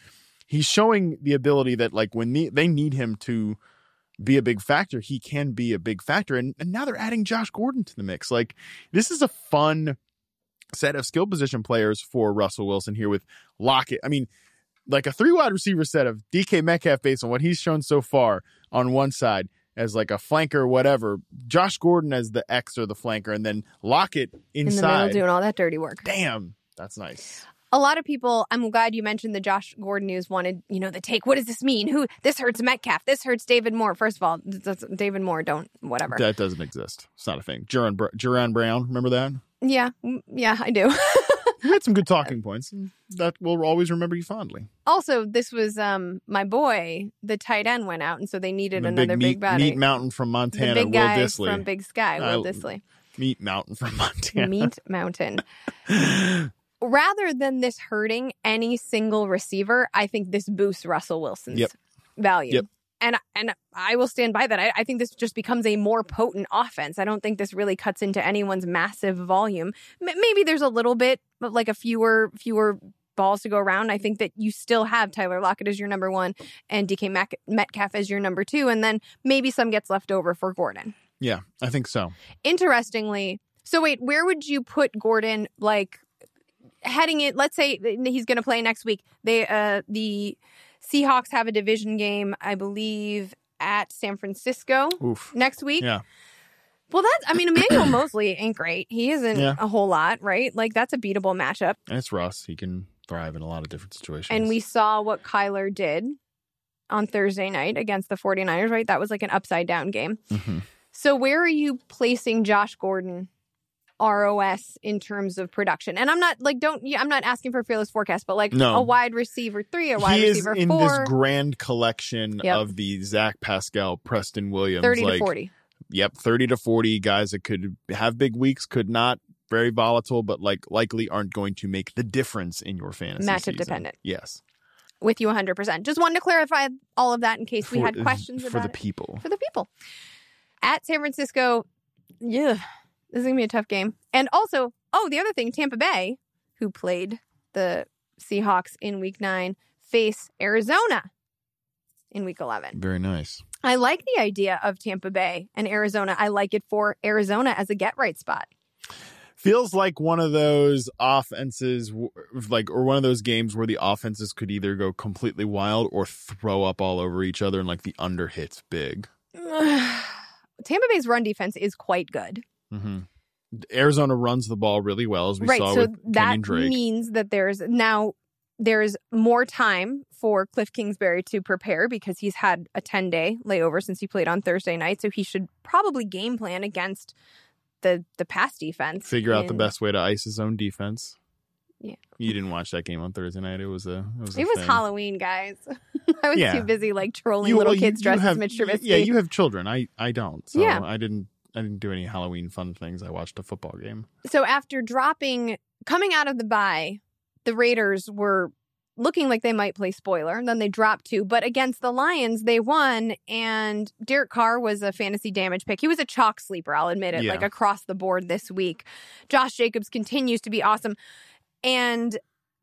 he's showing the ability that like when the, they need him to be a big factor, he can be a big factor. And, and now they're adding Josh Gordon to the mix. Like this is a fun set of skill position players for Russell Wilson here with Lockett. I mean, like a three wide receiver set of DK Metcalf based on what he's shown so far on one side as like a flanker whatever, Josh Gordon as the X or the flanker, and then Lockett In the middle inside. doing all that dirty work. Damn, that's nice. A lot of people i'm glad you mentioned the josh gordon news wanted you know the take what does this mean who this hurts metcalf this hurts david moore first of all that's, david moore don't whatever That doesn't exist. It's not a thing. Jaron, Jaron Brown, remember that? yeah mm, yeah i do *laughs* You had some good talking points. That we'll always remember you fondly. also this was um my boy the tight end went out and so they needed The another big, meat, body meat mountain from the Montana, big Will guy Dissly. from big sky will I- dissly meat mountain from *laughs* Montana. meat mountain *laughs* rather than this hurting any single receiver, I think this boosts Russell Wilson's Yep. value. Yep. And and I will stand by that. I, I think this just becomes a more potent offense. I don't think this really cuts into anyone's massive volume. M- maybe there's a little bit, but like a fewer fewer balls to go around. I think that you still have Tyler Lockett as your number one and DK Mac- Metcalf as your number two, and then maybe some gets left over for Gordon yeah, I think so. interestingly so wait where would you put gordon like heading it let's say he's going to play next week they uh the seahawks have a division game i believe at san francisco Oof. next week Yeah. well that's i mean emmanuel *clears throat* moseley ain't great he isn't Yeah. a whole lot right like that's a beatable matchup And it's Russ. He can thrive in a lot of different situations. and we saw what kyler did on thursday night against the 49ers right that was like an upside down game Mhm. So where are you placing Josh Gordon ROS in terms of production? And I'm not like don't I'm not asking for fearless forecast, but like No. a wide receiver three, a wide he is receiver in four, this grand collection Yep. of the Zach Pascal, Preston Williams, 30 like, to 40. Yep, thirty to forty guys that could have big weeks, could not. Very volatile, but like likely aren't going to make the difference in your fantasy. Matchup season. dependent. Yes, With you 100%. Just wanted to clarify all of that in case we For- had questions for the it. people. For the people. At San Francisco, yeah, this is going to be a tough game. And also, oh, the other thing, Tampa Bay, who played the Seahawks in week 9, face Arizona in week 11. Very nice. I like the idea of Tampa Bay and Arizona. I like it for Arizona as a get right spot. Feels like one of those offenses, like or one of those games where the offenses could either go completely wild or throw up all over each other, and like the under hits big. *sighs* Tampa Bay's run defense is quite good. Hmm Arizona runs the ball really well, as we right. saw So with that means that there's now there's more time for Cliff Kingsbury to prepare because he's had a 10 day layover since he played on Thursday night. So he should probably game plan against the the pass defense. Figure out the best way to ice his own defense. Yeah. You didn't watch that game on Thursday night. It was a. It was. A It was. Halloween, guys. *laughs* I was Yeah. too busy like trolling You- little well, kids you dressed have- as Mitch Trubisky. Yeah, you have children. I I don't. So Yeah. I didn't. I didn't do any Halloween fun things. I watched a football game. so after dropping coming out of the bye the raiders were looking like they might play spoiler and then they dropped two but against the lions they won and derek carr was a fantasy damage pick he was a chalk sleeper i'll admit it Yeah. like across the board this week josh jacobs continues to be awesome and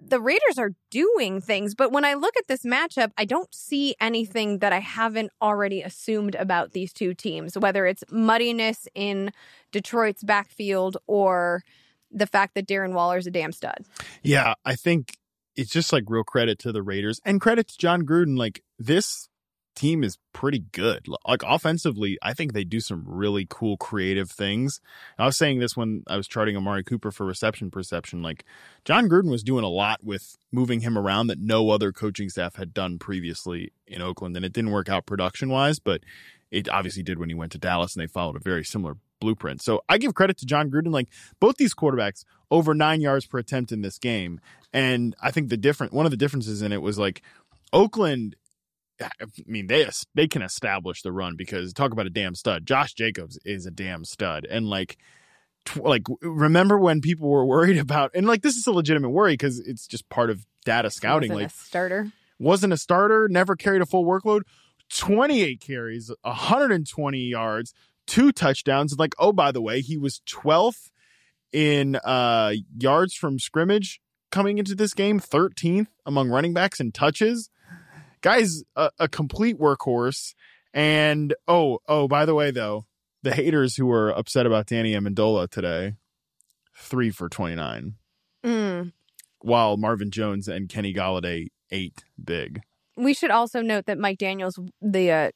the Raiders are doing things, but when I look at this matchup, I don't see anything that I haven't already assumed about these two teams, whether it's muddiness in Detroit's backfield or the fact that Darren Waller's a damn stud. Yeah, I think it's just like real credit to the Raiders and credit to Jon Gruden. Like this team is pretty good. Like offensively, I think they do some really cool creative things. I was saying this when I was charting Amari Cooper for reception perception. Like Jon Gruden was doing a lot with moving him around that no other coaching staff had done previously in Oakland. And it didn't work out production wise, but it obviously did when he went to Dallas and they followed a very similar blueprint. So I give credit to Jon Gruden. Like both these quarterbacks over nine yards per attempt in this game. And I think the different one of the differences in it was like Oakland. I mean, they they can establish the run because talk about a damn stud. Josh Jacobs is a damn stud, and like, tw- like remember when people were worried *laughs* about and like this is a legitimate worry because it's just part of data scouting. Wasn't Like, a starter. wasn't a starter, never carried a full workload, 28 carries, 120 yards, two touchdowns. And like, oh, by the way, he was 12th in uh, yards from scrimmage coming into this game, 13th among running backs and touches. Guy's a, a complete workhorse. And oh, oh, by the way, though, the haters who were upset about Danny Amendola today, three for 29, Mm. while Marvin Jones and Kenny Golladay eight big. We should also note that Mike Daniels, the uh,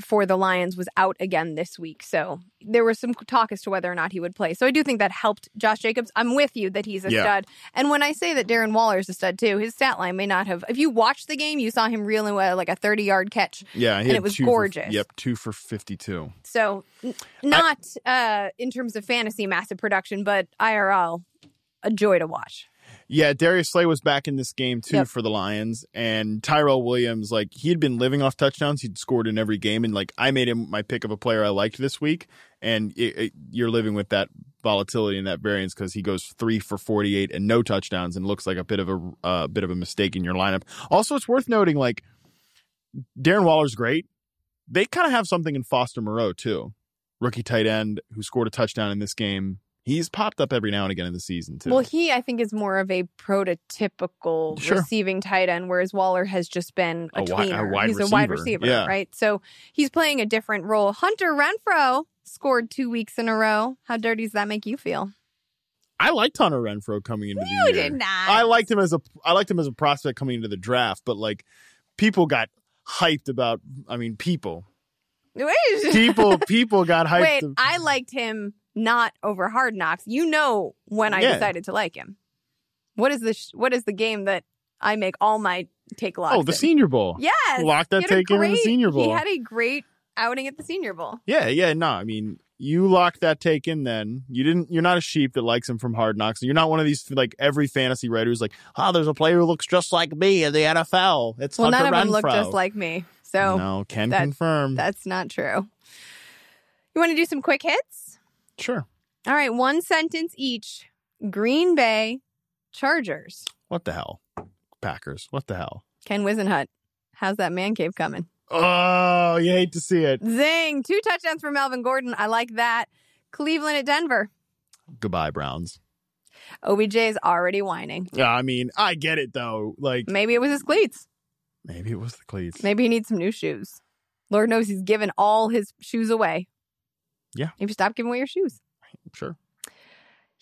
for the Lions, was out again this week. So there was some talk as to whether or not he would play. So I do think that helped Josh Jacobs. I'm with you that he's a Yeah. stud. And when I say that Darren Waller is a stud too, his stat line may not have. If you watched the game, you saw him reeling with like a 30 yard catch. Yeah, he And it was two for- gorgeous. yep, two for 52. So n- not uh, in terms of fantasy massive production, but IRL, a joy to watch. Yeah, Darius Slay was back in this game too Yep. for the Lions, and Tyrell Williams, like he had been living off touchdowns. He'd scored in every game, and like I made him my pick of a player I liked this week, and it, it, you're living with that volatility and that variance because he goes three for 48 and no touchdowns, and looks like a bit of a uh, bit of a mistake in your lineup. Also, it's worth noting like Darren Waller's great. They kind of have something in Foster Moreau too, rookie tight end who scored a touchdown in this game. He's popped up every now and again in the season too. Well, he, I think, is more of a prototypical Sure. receiving tight end, whereas Waller has just been a, A wi- a wide he's a wide receiver. receiver, Yeah. right? So he's playing a different role. Hunter Renfrow scored two weeks in a row. How dirty does that make you feel? I liked Hunter Renfrow coming into the You did not. I liked him as a I liked him as a prospect coming into the draft, but like people got hyped about. I mean, people, *laughs* people, people got hyped. Wait, I liked him not over Hard Knocks. You know when I Yeah. decided to like him. What is the sh- What is the game that I make all my take locks? oh, the in? Senior Bowl. Yes, Lock that He had a take in in the Senior Bowl. He had a great outing at the Senior Bowl. Yeah, yeah. No, I mean, you locked that take in. Then you didn't. You're not a sheep that likes him from Hard Knocks. You're not one of these like every fantasy writer who's like, oh, there's a player who looks just like me in the NFL. It's Well, Hunter none of them look just like me, so no, can that- confirm. that's not true. You want to do some quick hits? Sure. All right, one sentence each. Green Bay Chargers. What the hell, Packers? What the hell? Ken Whisenhunt. How's that man cave coming? Oh, you hate to see it. Zing! Two touchdowns for Melvin Gordon. I like that. Cleveland at Denver. Goodbye, Browns. OBJ is already whining. Yeah, I mean, I get it though. Like Maybe it was his cleats. maybe it was the cleats. Maybe he needs some new shoes. Lord knows he's given all his shoes away. Yeah. Maybe stop giving away your shoes. Sure.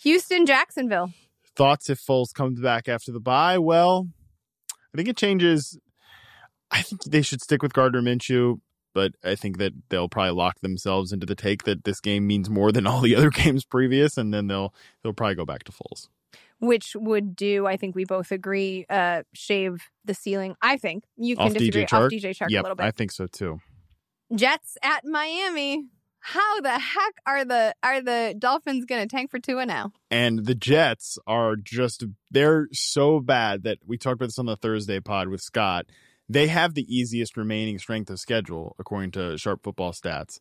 Houston, Jacksonville. Thoughts if Foles comes back after the bye? Well, I think it changes. I think they should stick with Gardner Minshew, but I think that they'll probably lock themselves into the take that this game means more than all the other *laughs* games previous, and then they'll they'll probably go back to Foles. which would do, I think we both agree, uh, shave the ceiling. I think you can Off DJ disagree Chark? off DJ Chark a little bit. I think so too. Jets at Miami. How the heck are the are the Dolphins going to tank for and now? And the Jets are just they're so bad that we talked about this on the Thursday pod with Scott. They have the easiest remaining strength of schedule according to Sharp Football Stats,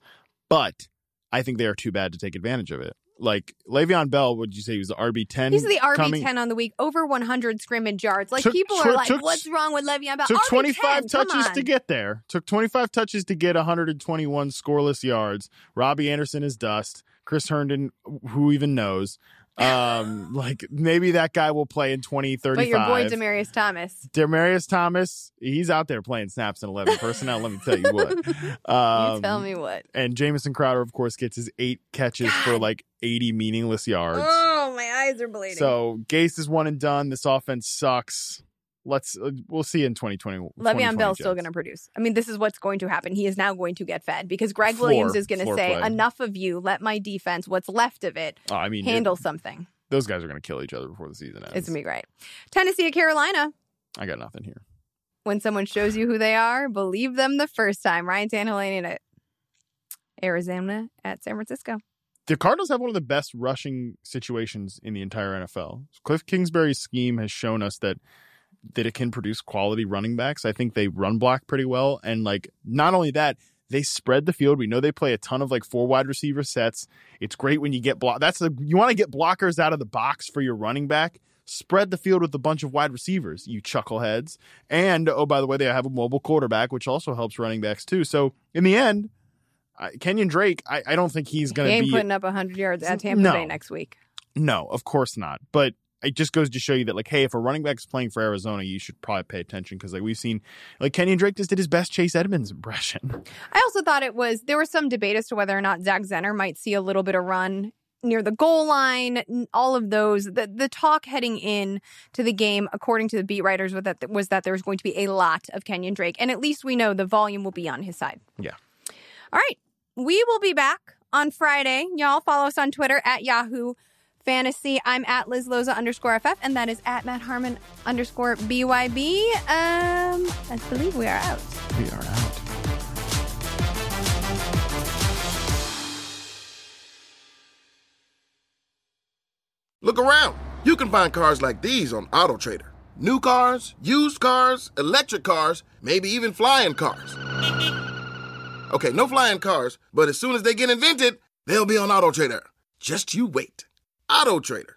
but I think they are too bad to take advantage of it. Like Le'Veon Bell, would you say he was the RB ten? He's the RB ten on the week, over 100 scrimmage yards. Like Took- people are took- like, took- "What's wrong with Le'Veon Bell?" Took RB10, 25 touches to get there. Took 25 touches to get 121 scoreless yards. Robbie Anderson is dust. Chris Herndon, who even knows? Um, like maybe that guy will play in 2035. But your boy Demaryius Thomas. Demaryius Thomas, he's out there playing snaps in 11 personnel. let me tell you what. *laughs* Um, you tell me what. And Jamison Crowder, of course, gets his eight catches for like 80 meaningless yards. Oh, my eyes are bleeding. So Gase is one and done. This offense sucks. Let's uh, we'll see in 2020. Le'Veon 2020 Bell's still going to produce. I mean, this is what's going to happen. He is now going to get fed because Greg Floor- Williams is going to say, play. "Enough of you. Let my defense, what's left of it, Oh, I mean, handle it- something." those guys are going to kill each other before the season ends. It's gonna be great. Tennessee at Carolina. I got nothing here. When someone shows you who they are, believe them the first time. Ryan Tannehill at Arizona at San Francisco. The Cardinals have one of the best rushing situations in the entire NFL. Cliff Kingsbury's scheme has shown us that that it can produce quality running backs. I think they run block pretty well, and like not only that, they spread the field. We know they play a ton of like four wide receiver sets. It's great when you get block. That's the you want to get blockers out of the box for your running back. Spread the field with a bunch of wide receivers, you chuckleheads. And oh, by the way, they have a mobile quarterback, which also helps running backs too. So in the end, I, Kenyon Drake, I, I don't think he's going to be putting up 100 yards at Tampa No. Bay next week. no, of course not. But it just goes to show you that like, hey, if a running back's playing for Arizona, you should probably pay attention because like we've seen, like Kenyon Drake just did his best Chase Edmonds impression. I also thought it was there was some debate as to whether or not Zach Zenner might see a little bit of run near the goal line. All of those, the the talk heading in to the game, according to the beat writers, was that was that there was going to be a lot of Kenyon Drake, and at least we know the volume will be on his side. Yeah. All right, we will be back on Friday. Y'all follow us on Twitter at Yahoo Fantasy. I'm at Liz Loza underscore FF, and that is at Matt Harmon underscore BYB. Um, I believe we are out. We are out. Look around. You can find cars like these on AutoTrader. New cars, used cars, electric cars, maybe even flying cars. Okay, no flying cars, but as soon as they get invented, they'll be on AutoTrader. Just you wait. AutoTrader.